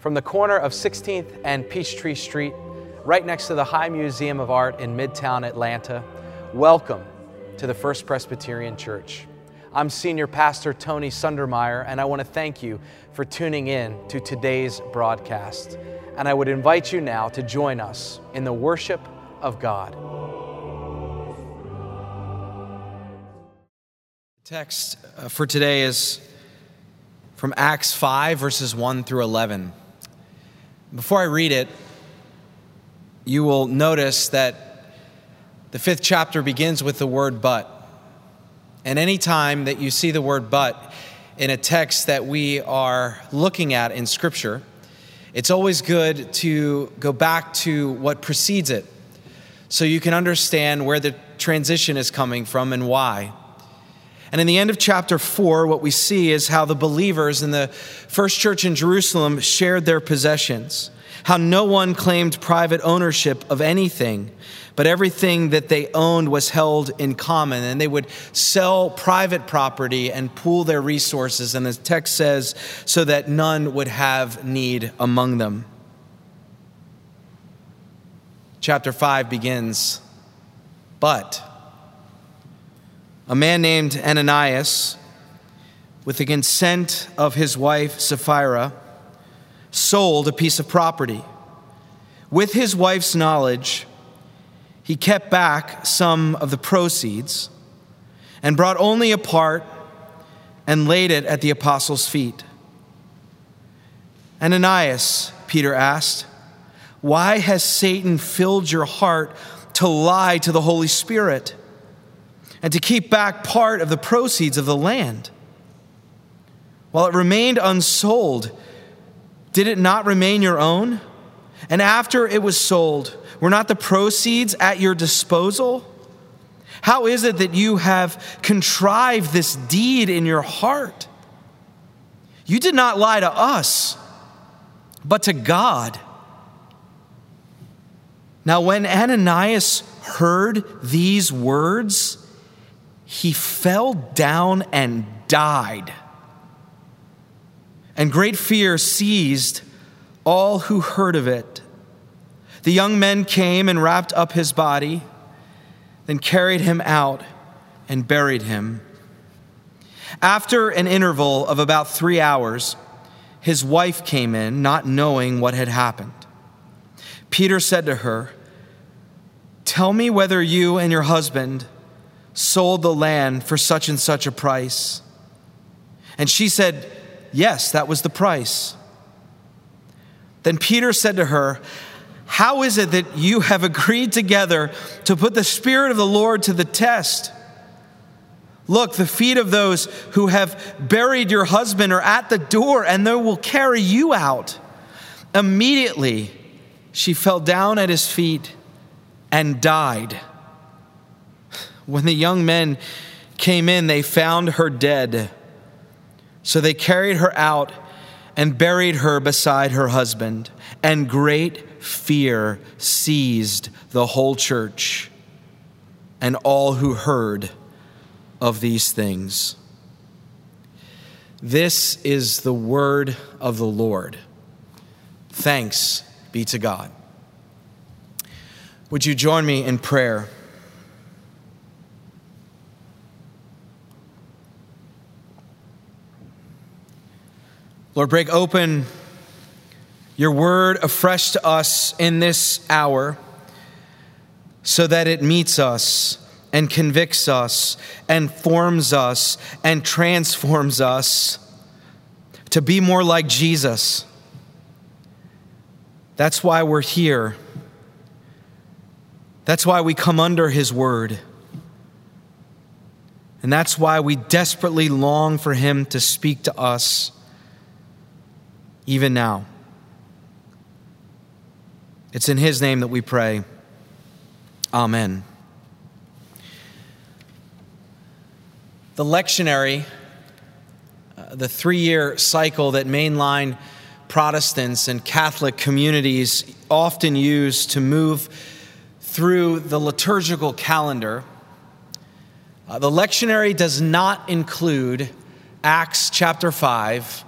from the corner of 16th and Peachtree Street, right next to the High Museum of Art in Midtown Atlanta. Welcome to the First Presbyterian Church. I'm Senior Pastor Tony Sundermeier, and I want to thank you for tuning in to today's broadcast. And I would invite you now to join us in the worship of God. Text uh, for today is from Acts 5, verses 1 through 11. Before I read it, you will notice that the fifth chapter begins with the word but. And any time that you see the word but in a text that we are looking at in Scripture, it's always good to go back to what precedes it so you can understand where the transition is coming from and why. And in the end of chapter 4, what we see is how the believers in the first church in Jerusalem shared their possessions, how no one claimed private ownership of anything, but everything that they owned was held in common. And they would sell private property and pool their resources. And the text says, so that none would have need among them. Chapter 5 begins, but a man named Ananias, with the consent of his wife Sapphira, sold a piece of property. With his wife's knowledge, he kept back some of the proceeds and brought only a part and laid it at the apostles' feet. Ananias, Peter asked, why has Satan filled your heart to lie to the Holy Spirit? And to keep back part of the proceeds of the land. While it remained unsold, did it not remain your own? And after it was sold, were not the proceeds at your disposal? How is it that you have contrived this deed in your heart? You did not lie to us, but to God. Now, when Ananias heard these words, he fell down and died. And great fear seized all who heard of it. The young men came and wrapped up his body, then carried him out and buried him. After an interval of about three hours, his wife came in, not knowing what had happened. Peter said to her, Tell me whether you and your husband sold the land for such and such a price? And she said, Yes, that was the price. Then Peter said to her, How is it that you have agreed together to put the Spirit of the Lord to the test? Look, the feet of those who have buried your husband are at the door, and they will carry you out. Immediately, she fell down at his feet and died. When the young men came in, they found her dead. So they carried her out and buried her beside her husband, and great fear seized the whole church and all who heard of these things. This is the word of the Lord. Thanks be to God. Would you join me in prayer? Lord, break open your word afresh to us in this hour so that it meets us and convicts us and forms us and transforms us to be more like Jesus. That's why we're here. That's why we come under his word. And that's why we desperately long for him to speak to us even now. It's in His name that we pray. Amen. The lectionary, uh, the three year cycle that mainline Protestants and Catholic communities often use to move through the liturgical calendar, uh, the lectionary does not include Acts chapter 5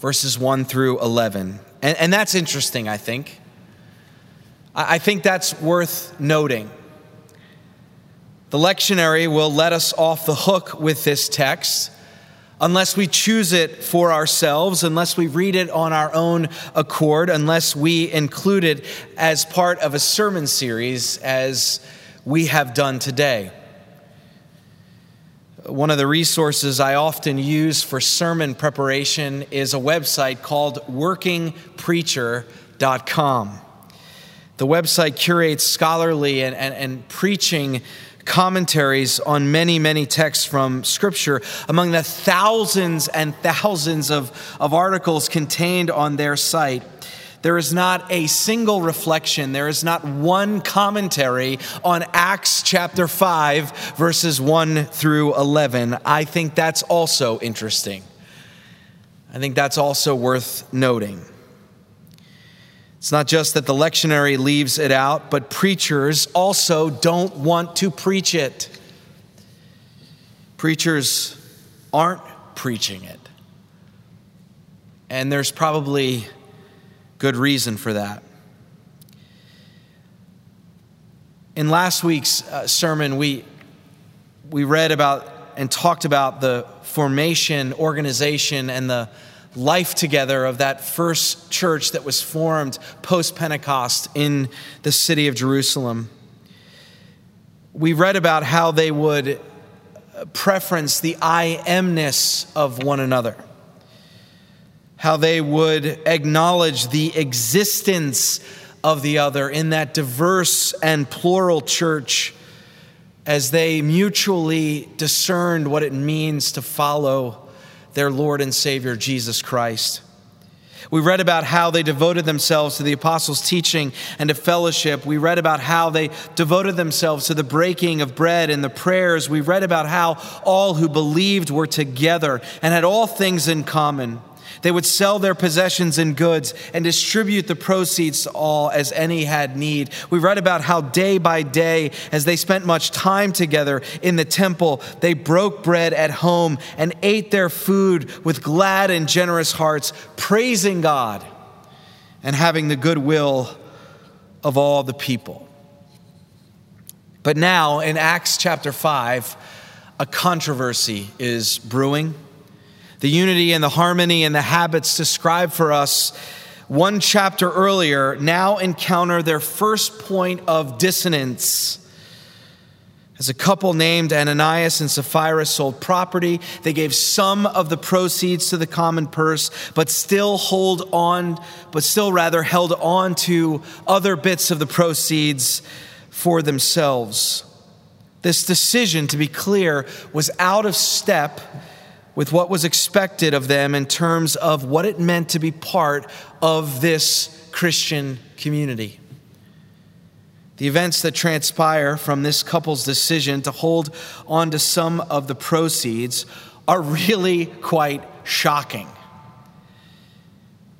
verses 1 through 11. And, and that's interesting, I think. I, I think that's worth noting. The lectionary will let us off the hook with this text unless we choose it for ourselves, unless we read it on our own accord, unless we include it as part of a sermon series as we have done today. One of the resources I often use for sermon preparation is a website called workingpreacher.com. The website curates scholarly and, and, and preaching commentaries on many, many texts from Scripture. Among the thousands and thousands of, of articles contained on their site, there is not a single reflection, there is not one commentary on Acts chapter 5, verses 1 through 11. I think that's also interesting. I think that's also worth noting. It's not just that the lectionary leaves it out, but preachers also don't want to preach it. Preachers aren't preaching it. And there's probably good reason for that. In last week's uh, sermon, we, we read about and talked about the formation, organization, and the life together of that first church that was formed post Pentecost in the city of Jerusalem. We read about how they would preference the I amness of one another, how they would acknowledge the existence of the other in that diverse and plural church as they mutually discerned what it means to follow their Lord and Savior, Jesus Christ. We read about how they devoted themselves to the apostles' teaching and to fellowship. We read about how they devoted themselves to the breaking of bread and the prayers. We read about how all who believed were together and had all things in common. They would sell their possessions and goods and distribute the proceeds to all as any had need. We read about how day by day, as they spent much time together in the temple, they broke bread at home and ate their food with glad and generous hearts, praising God and having the goodwill of all the people. But now in Acts chapter 5, a controversy is brewing the unity and the harmony and the habits described for us one chapter earlier now encounter their first point of dissonance. As a couple named Ananias and Sapphira sold property, they gave some of the proceeds to the common purse, but still hold on, but still rather held on to other bits of the proceeds for themselves. This decision, to be clear, was out of step with what was expected of them in terms of what it meant to be part of this Christian community. The events that transpire from this couple's decision to hold on to some of the proceeds are really quite shocking.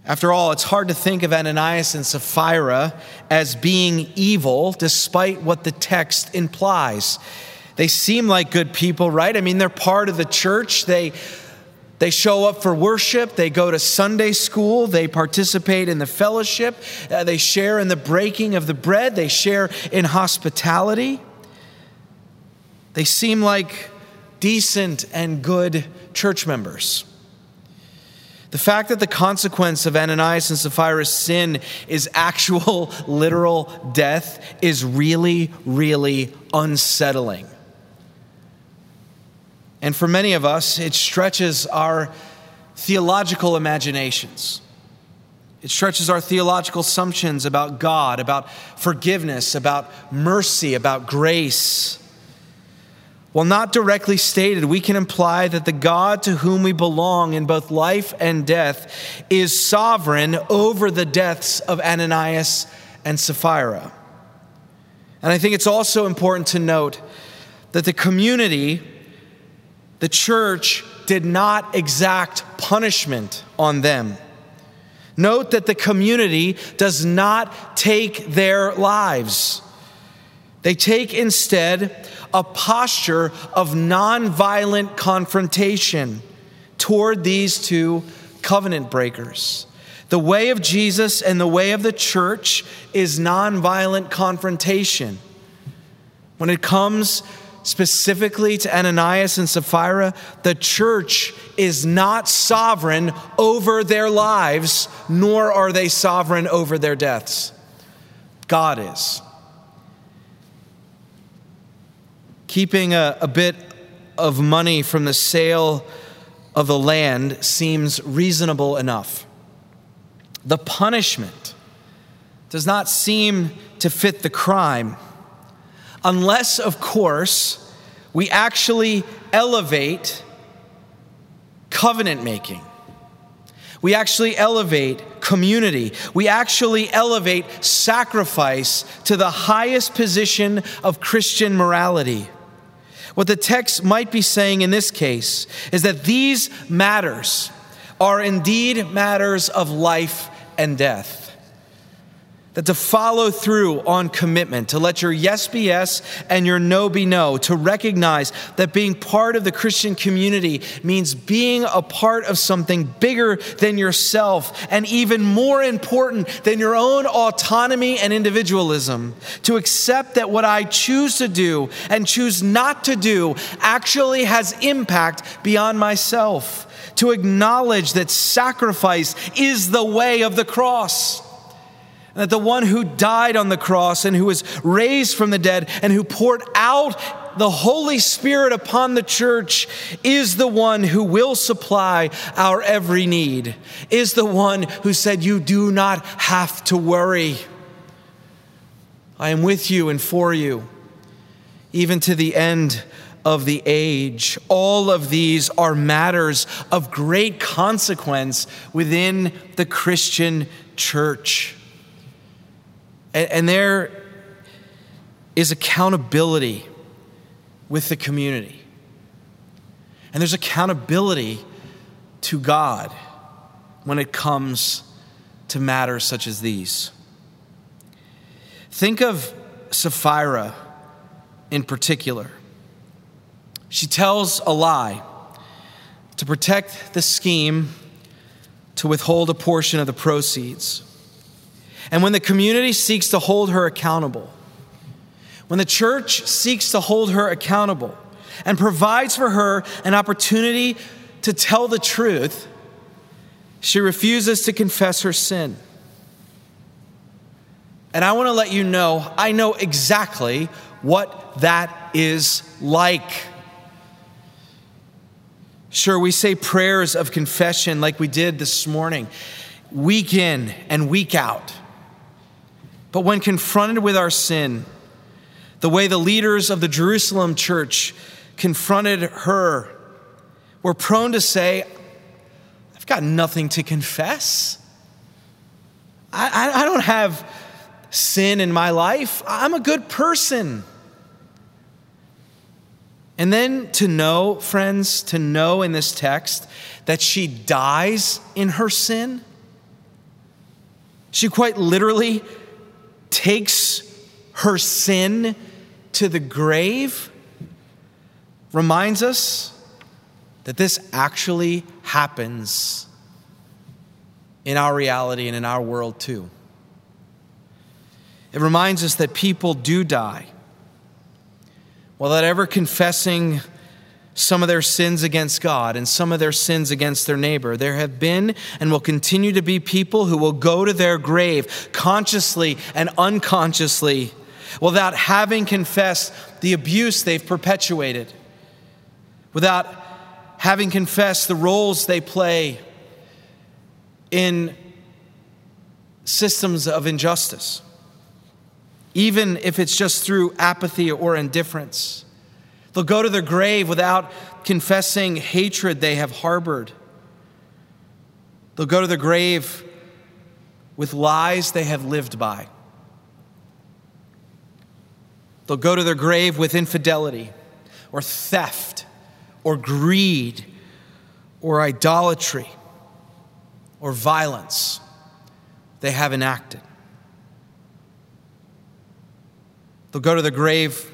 After all, it's hard to think of Ananias and Sapphira as being evil, despite what the text implies. They seem like good people, right? I mean, they're part of the church. They they show up for worship. They go to Sunday school. They participate in the fellowship. Uh, they share in the breaking of the bread. They share in hospitality. They seem like decent and good church members. The fact that the consequence of Ananias and Sapphira's sin is actual, literal death is really, really unsettling. And for many of us, it stretches our theological imaginations. It stretches our theological assumptions about God, about forgiveness, about mercy, about grace. While not directly stated, we can imply that the God to whom we belong in both life and death is sovereign over the deaths of Ananias and Sapphira. And I think it's also important to note that the community the church did not exact punishment on them. Note that the community does not take their lives. They take instead a posture of nonviolent confrontation toward these two covenant breakers. The way of Jesus and the way of the church is nonviolent confrontation. When it comes specifically to Ananias and Sapphira, the church is not sovereign over their lives, nor are they sovereign over their deaths. God is. Keeping a, a bit of money from the sale of the land seems reasonable enough. The punishment does not seem to fit the crime, unless, of course, we actually elevate covenant making. We actually elevate community. We actually elevate sacrifice to the highest position of Christian morality. What the text might be saying in this case is that these matters are indeed matters of life and death. That to follow through on commitment, to let your yes be yes and your no be no, to recognize that being part of the Christian community means being a part of something bigger than yourself and even more important than your own autonomy and individualism. To accept that what I choose to do and choose not to do actually has impact beyond myself. To acknowledge that sacrifice is the way of the cross that the one who died on the cross and who was raised from the dead and who poured out the Holy Spirit upon the church is the one who will supply our every need, is the one who said, You do not have to worry. I am with you and for you, even to the end of the age. All of these are matters of great consequence within the Christian church. And, and there is accountability with the community. And there's accountability to God when it comes to matters such as these. Think of Sapphira in particular. She tells a lie to protect the scheme to withhold a portion of the proceeds. And when the community seeks to hold her accountable, when the church seeks to hold her accountable and provides for her an opportunity to tell the truth, she refuses to confess her sin. And I want to let you know, I know exactly what that is like. Sure, we say prayers of confession like we did this morning, week in and week out. But when confronted with our sin, the way the leaders of the Jerusalem church confronted her, we're prone to say, I've got nothing to confess. I, I, I don't have sin in my life. I'm a good person. And then to know, friends, to know in this text that she dies in her sin. She quite literally takes her sin to the grave reminds us that this actually happens in our reality and in our world too. It reminds us that people do die. Without ever confessing some of their sins against God and some of their sins against their neighbor. There have been and will continue to be people who will go to their grave consciously and unconsciously without having confessed the abuse they've perpetuated, without having confessed the roles they play in systems of injustice, even if it's just through apathy or indifference. They'll go to their grave without confessing hatred they have harbored. They'll go to their grave with lies they have lived by. They'll go to their grave with infidelity or theft or greed or idolatry or violence they have enacted. They'll go to the grave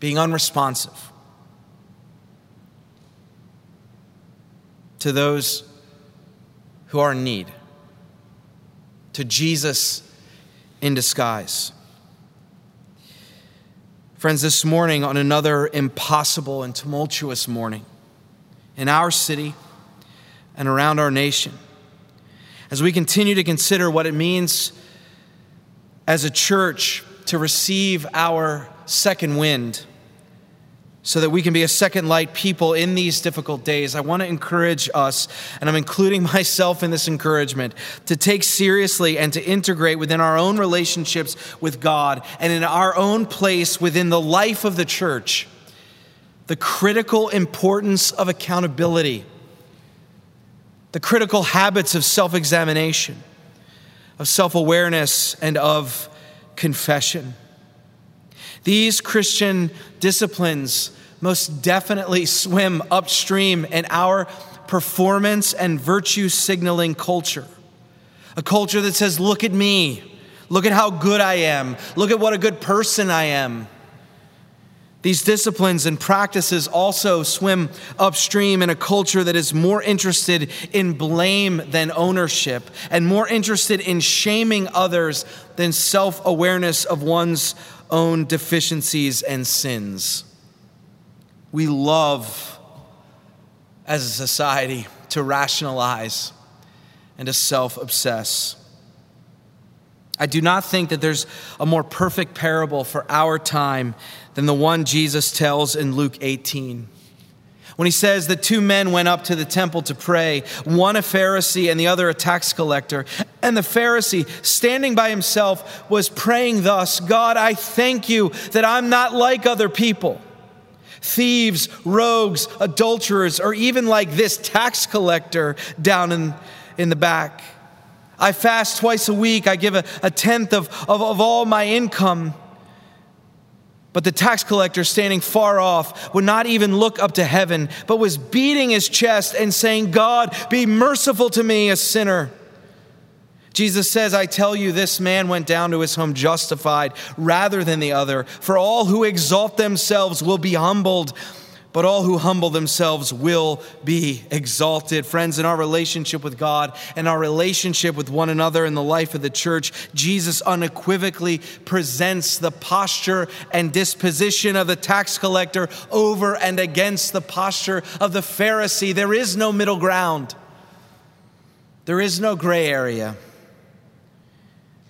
being unresponsive to those who are in need, to Jesus in disguise. Friends, this morning, on another impossible and tumultuous morning in our city and around our nation, as we continue to consider what it means as a church to receive our second wind so that we can be a second light people in these difficult days. I want to encourage us, and I'm including myself in this encouragement, to take seriously and to integrate within our own relationships with God and in our own place within the life of the church the critical importance of accountability, the critical habits of self examination, of self awareness, and of confession. These Christian disciplines most definitely swim upstream in our performance and virtue signaling culture. A culture that says, Look at me. Look at how good I am. Look at what a good person I am. These disciplines and practices also swim upstream in a culture that is more interested in blame than ownership and more interested in shaming others than self awareness of one's own deficiencies and sins. We love, as a society, to rationalize and to self obsess. I do not think that there's a more perfect parable for our time than the one Jesus tells in Luke 18. When he says that two men went up to the temple to pray, one a Pharisee and the other a tax collector. And the Pharisee, standing by himself, was praying thus God, I thank you that I'm not like other people thieves, rogues, adulterers, or even like this tax collector down in, in the back. I fast twice a week. I give a, a tenth of, of, of all my income. But the tax collector, standing far off, would not even look up to heaven, but was beating his chest and saying, God, be merciful to me, a sinner. Jesus says, I tell you, this man went down to his home justified rather than the other. For all who exalt themselves will be humbled but all who humble themselves will be exalted. Friends, in our relationship with God and our relationship with one another in the life of the church, Jesus unequivocally presents the posture and disposition of the tax collector over and against the posture of the Pharisee. There is no middle ground, there is no gray area.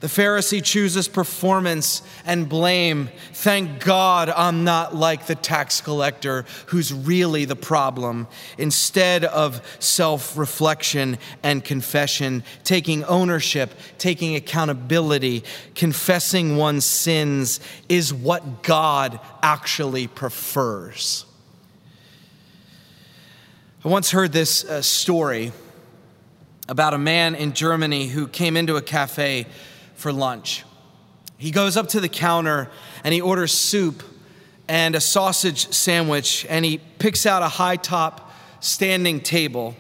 The Pharisee chooses performance and blame. Thank God I'm not like the tax collector who's really the problem. Instead of self reflection and confession, taking ownership, taking accountability, confessing one's sins is what God actually prefers. I once heard this uh, story about a man in Germany who came into a cafe for lunch. He goes up to the counter and he orders soup and a sausage sandwich, and he picks out a high top standing table.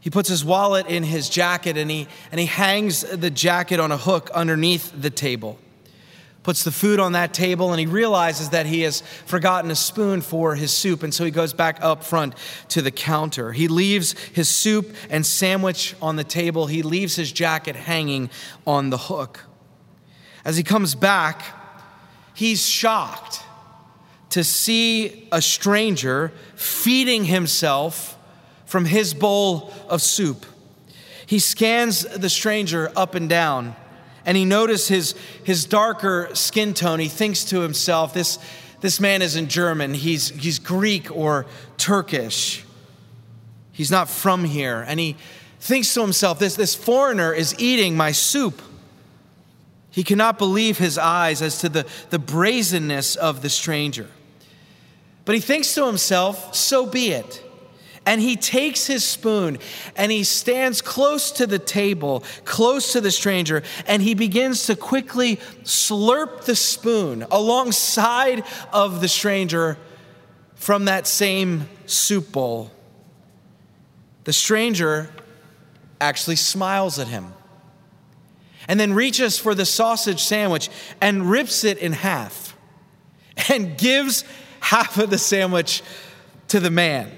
He puts his wallet in his jacket and he, and he hangs the jacket on a hook underneath the table. Puts the food on that table and he realizes that he has forgotten a spoon for his soup, and so he goes back up front to the counter. He leaves his soup and sandwich on the table, he leaves his jacket hanging on the hook. As he comes back, he's shocked to see a stranger feeding himself from his bowl of soup. He scans the stranger up and down, and he notices his, his darker skin tone. He thinks to himself, this, this man isn't German, he's, he's Greek or Turkish. He's not from here. And he thinks to himself, this, this foreigner is eating my soup. He cannot believe his eyes as to the, the brazenness of the stranger. But he thinks to himself, so be it. And he takes his spoon and he stands close to the table, close to the stranger, and he begins to quickly slurp the spoon alongside of the stranger from that same soup bowl. The stranger actually smiles at him and then reaches for the sausage sandwich and rips it in half and gives half of the sandwich to the man.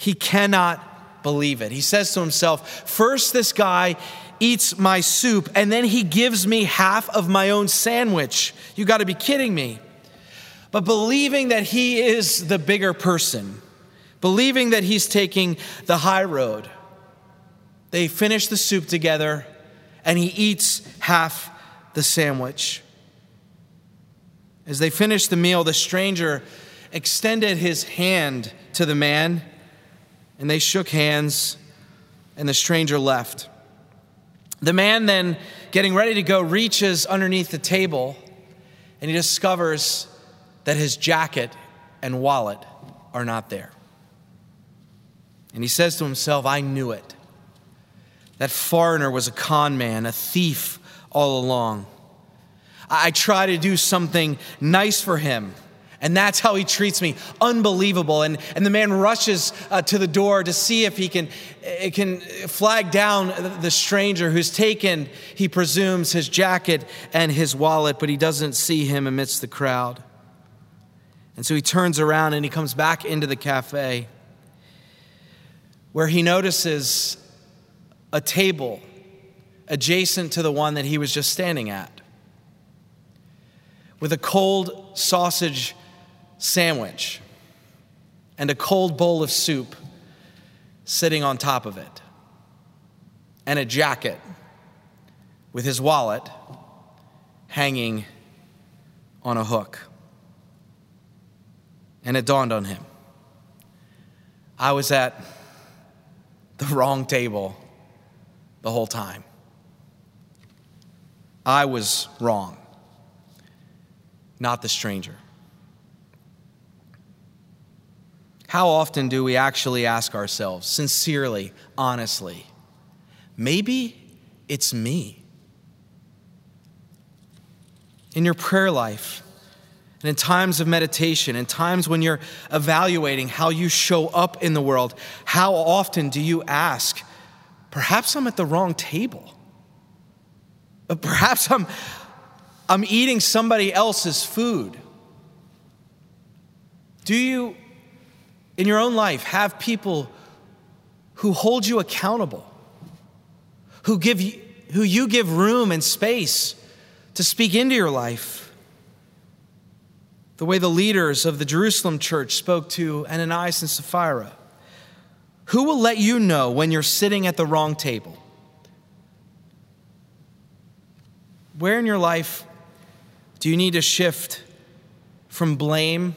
He cannot believe it. He says to himself, First, this guy eats my soup, and then he gives me half of my own sandwich. You got to be kidding me. But believing that he is the bigger person, believing that he's taking the high road, they finish the soup together, and he eats half the sandwich. As they finished the meal, the stranger extended his hand to the man, and they shook hands, and the stranger left. The man then, getting ready to go, reaches underneath the table, and he discovers that his jacket and wallet are not there. And he says to himself, I knew it. That foreigner was a con man, a thief all along. I try to do something nice for him. And that's how he treats me. Unbelievable. And, and the man rushes uh, to the door to see if he can, it can flag down the stranger who's taken, he presumes, his jacket and his wallet, but he doesn't see him amidst the crowd. And so he turns around and he comes back into the cafe where he notices a table adjacent to the one that he was just standing at with a cold sausage sandwich and a cold bowl of soup sitting on top of it, and a jacket with his wallet hanging on a hook. And it dawned on him I was at the wrong table the whole time. I was wrong, not the stranger. How often do we actually ask ourselves, sincerely, honestly, maybe it's me? In your prayer life, and in times of meditation, in times when you're evaluating how you show up in the world, how often do you ask, perhaps I'm at the wrong table? Perhaps I'm, I'm eating somebody else's food. Do you in your own life have people who hold you accountable, who, give you, who you give room and space to speak into your life? The way the leaders of the Jerusalem church spoke to Ananias and Sapphira. Who will let you know when you're sitting at the wrong table? Where in your life do you need to shift from blame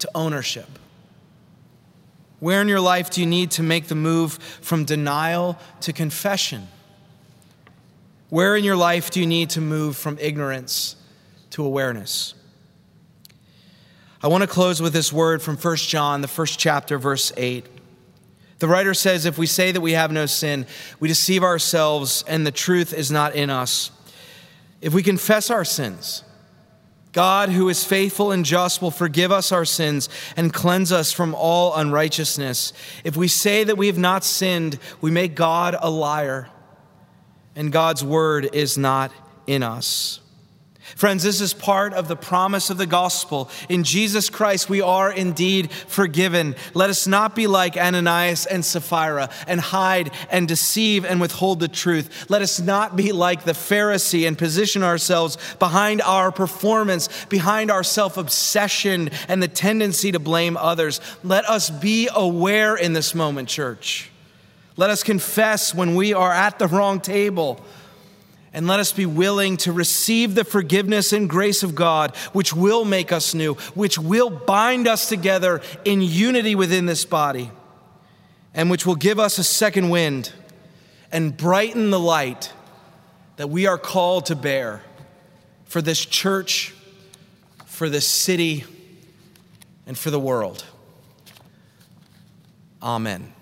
to ownership? Where in your life do you need to make the move from denial to confession? Where in your life do you need to move from ignorance to awareness? I want to close with this word from 1 John, the first chapter, verse 8. The writer says, If we say that we have no sin, we deceive ourselves and the truth is not in us. If we confess our sins, God, who is faithful and just, will forgive us our sins and cleanse us from all unrighteousness. If we say that we have not sinned, we make God a liar, and God's word is not in us. Friends, this is part of the promise of the gospel. In Jesus Christ, we are indeed forgiven. Let us not be like Ananias and Sapphira and hide and deceive and withhold the truth. Let us not be like the Pharisee and position ourselves behind our performance, behind our self obsession and the tendency to blame others. Let us be aware in this moment, church. Let us confess when we are at the wrong table and let us be willing to receive the forgiveness and grace of God, which will make us new, which will bind us together in unity within this body, and which will give us a second wind and brighten the light that we are called to bear for this church, for this city, and for the world. Amen.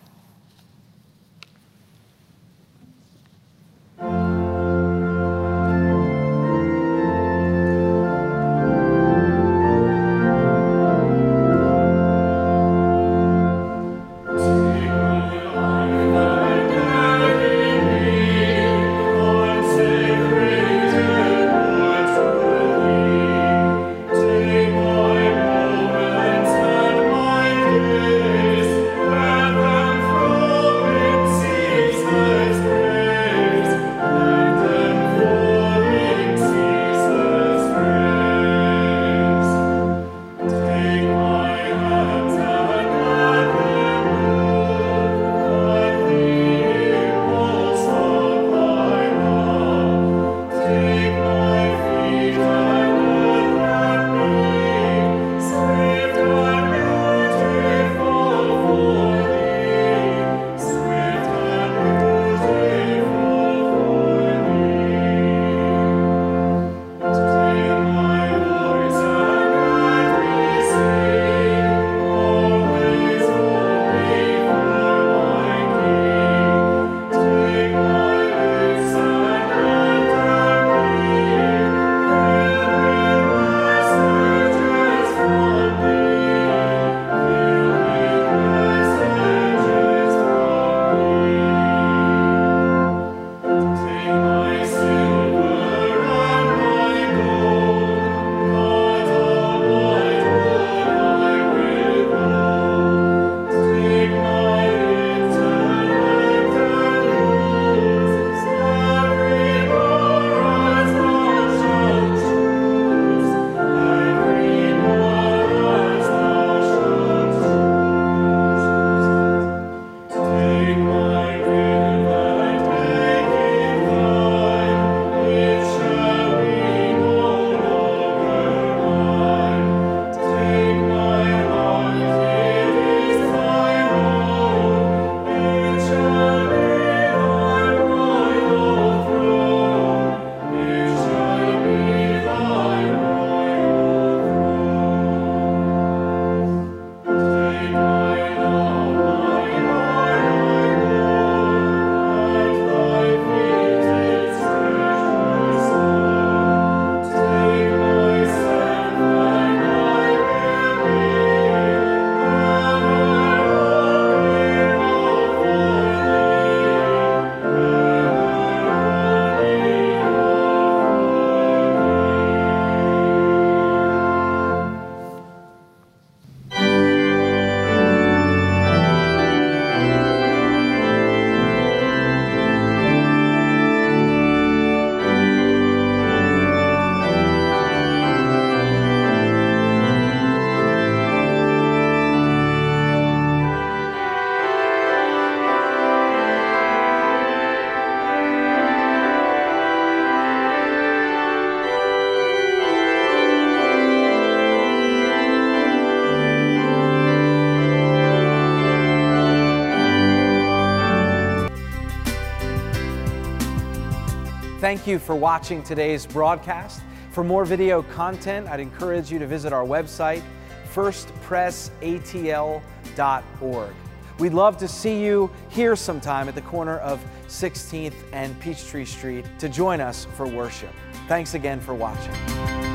Thank you for watching today's broadcast. For more video content, I'd encourage you to visit our website, firstpresatl.org. We'd love to see you here sometime at the corner of 16th and Peachtree Street to join us for worship. Thanks again for watching.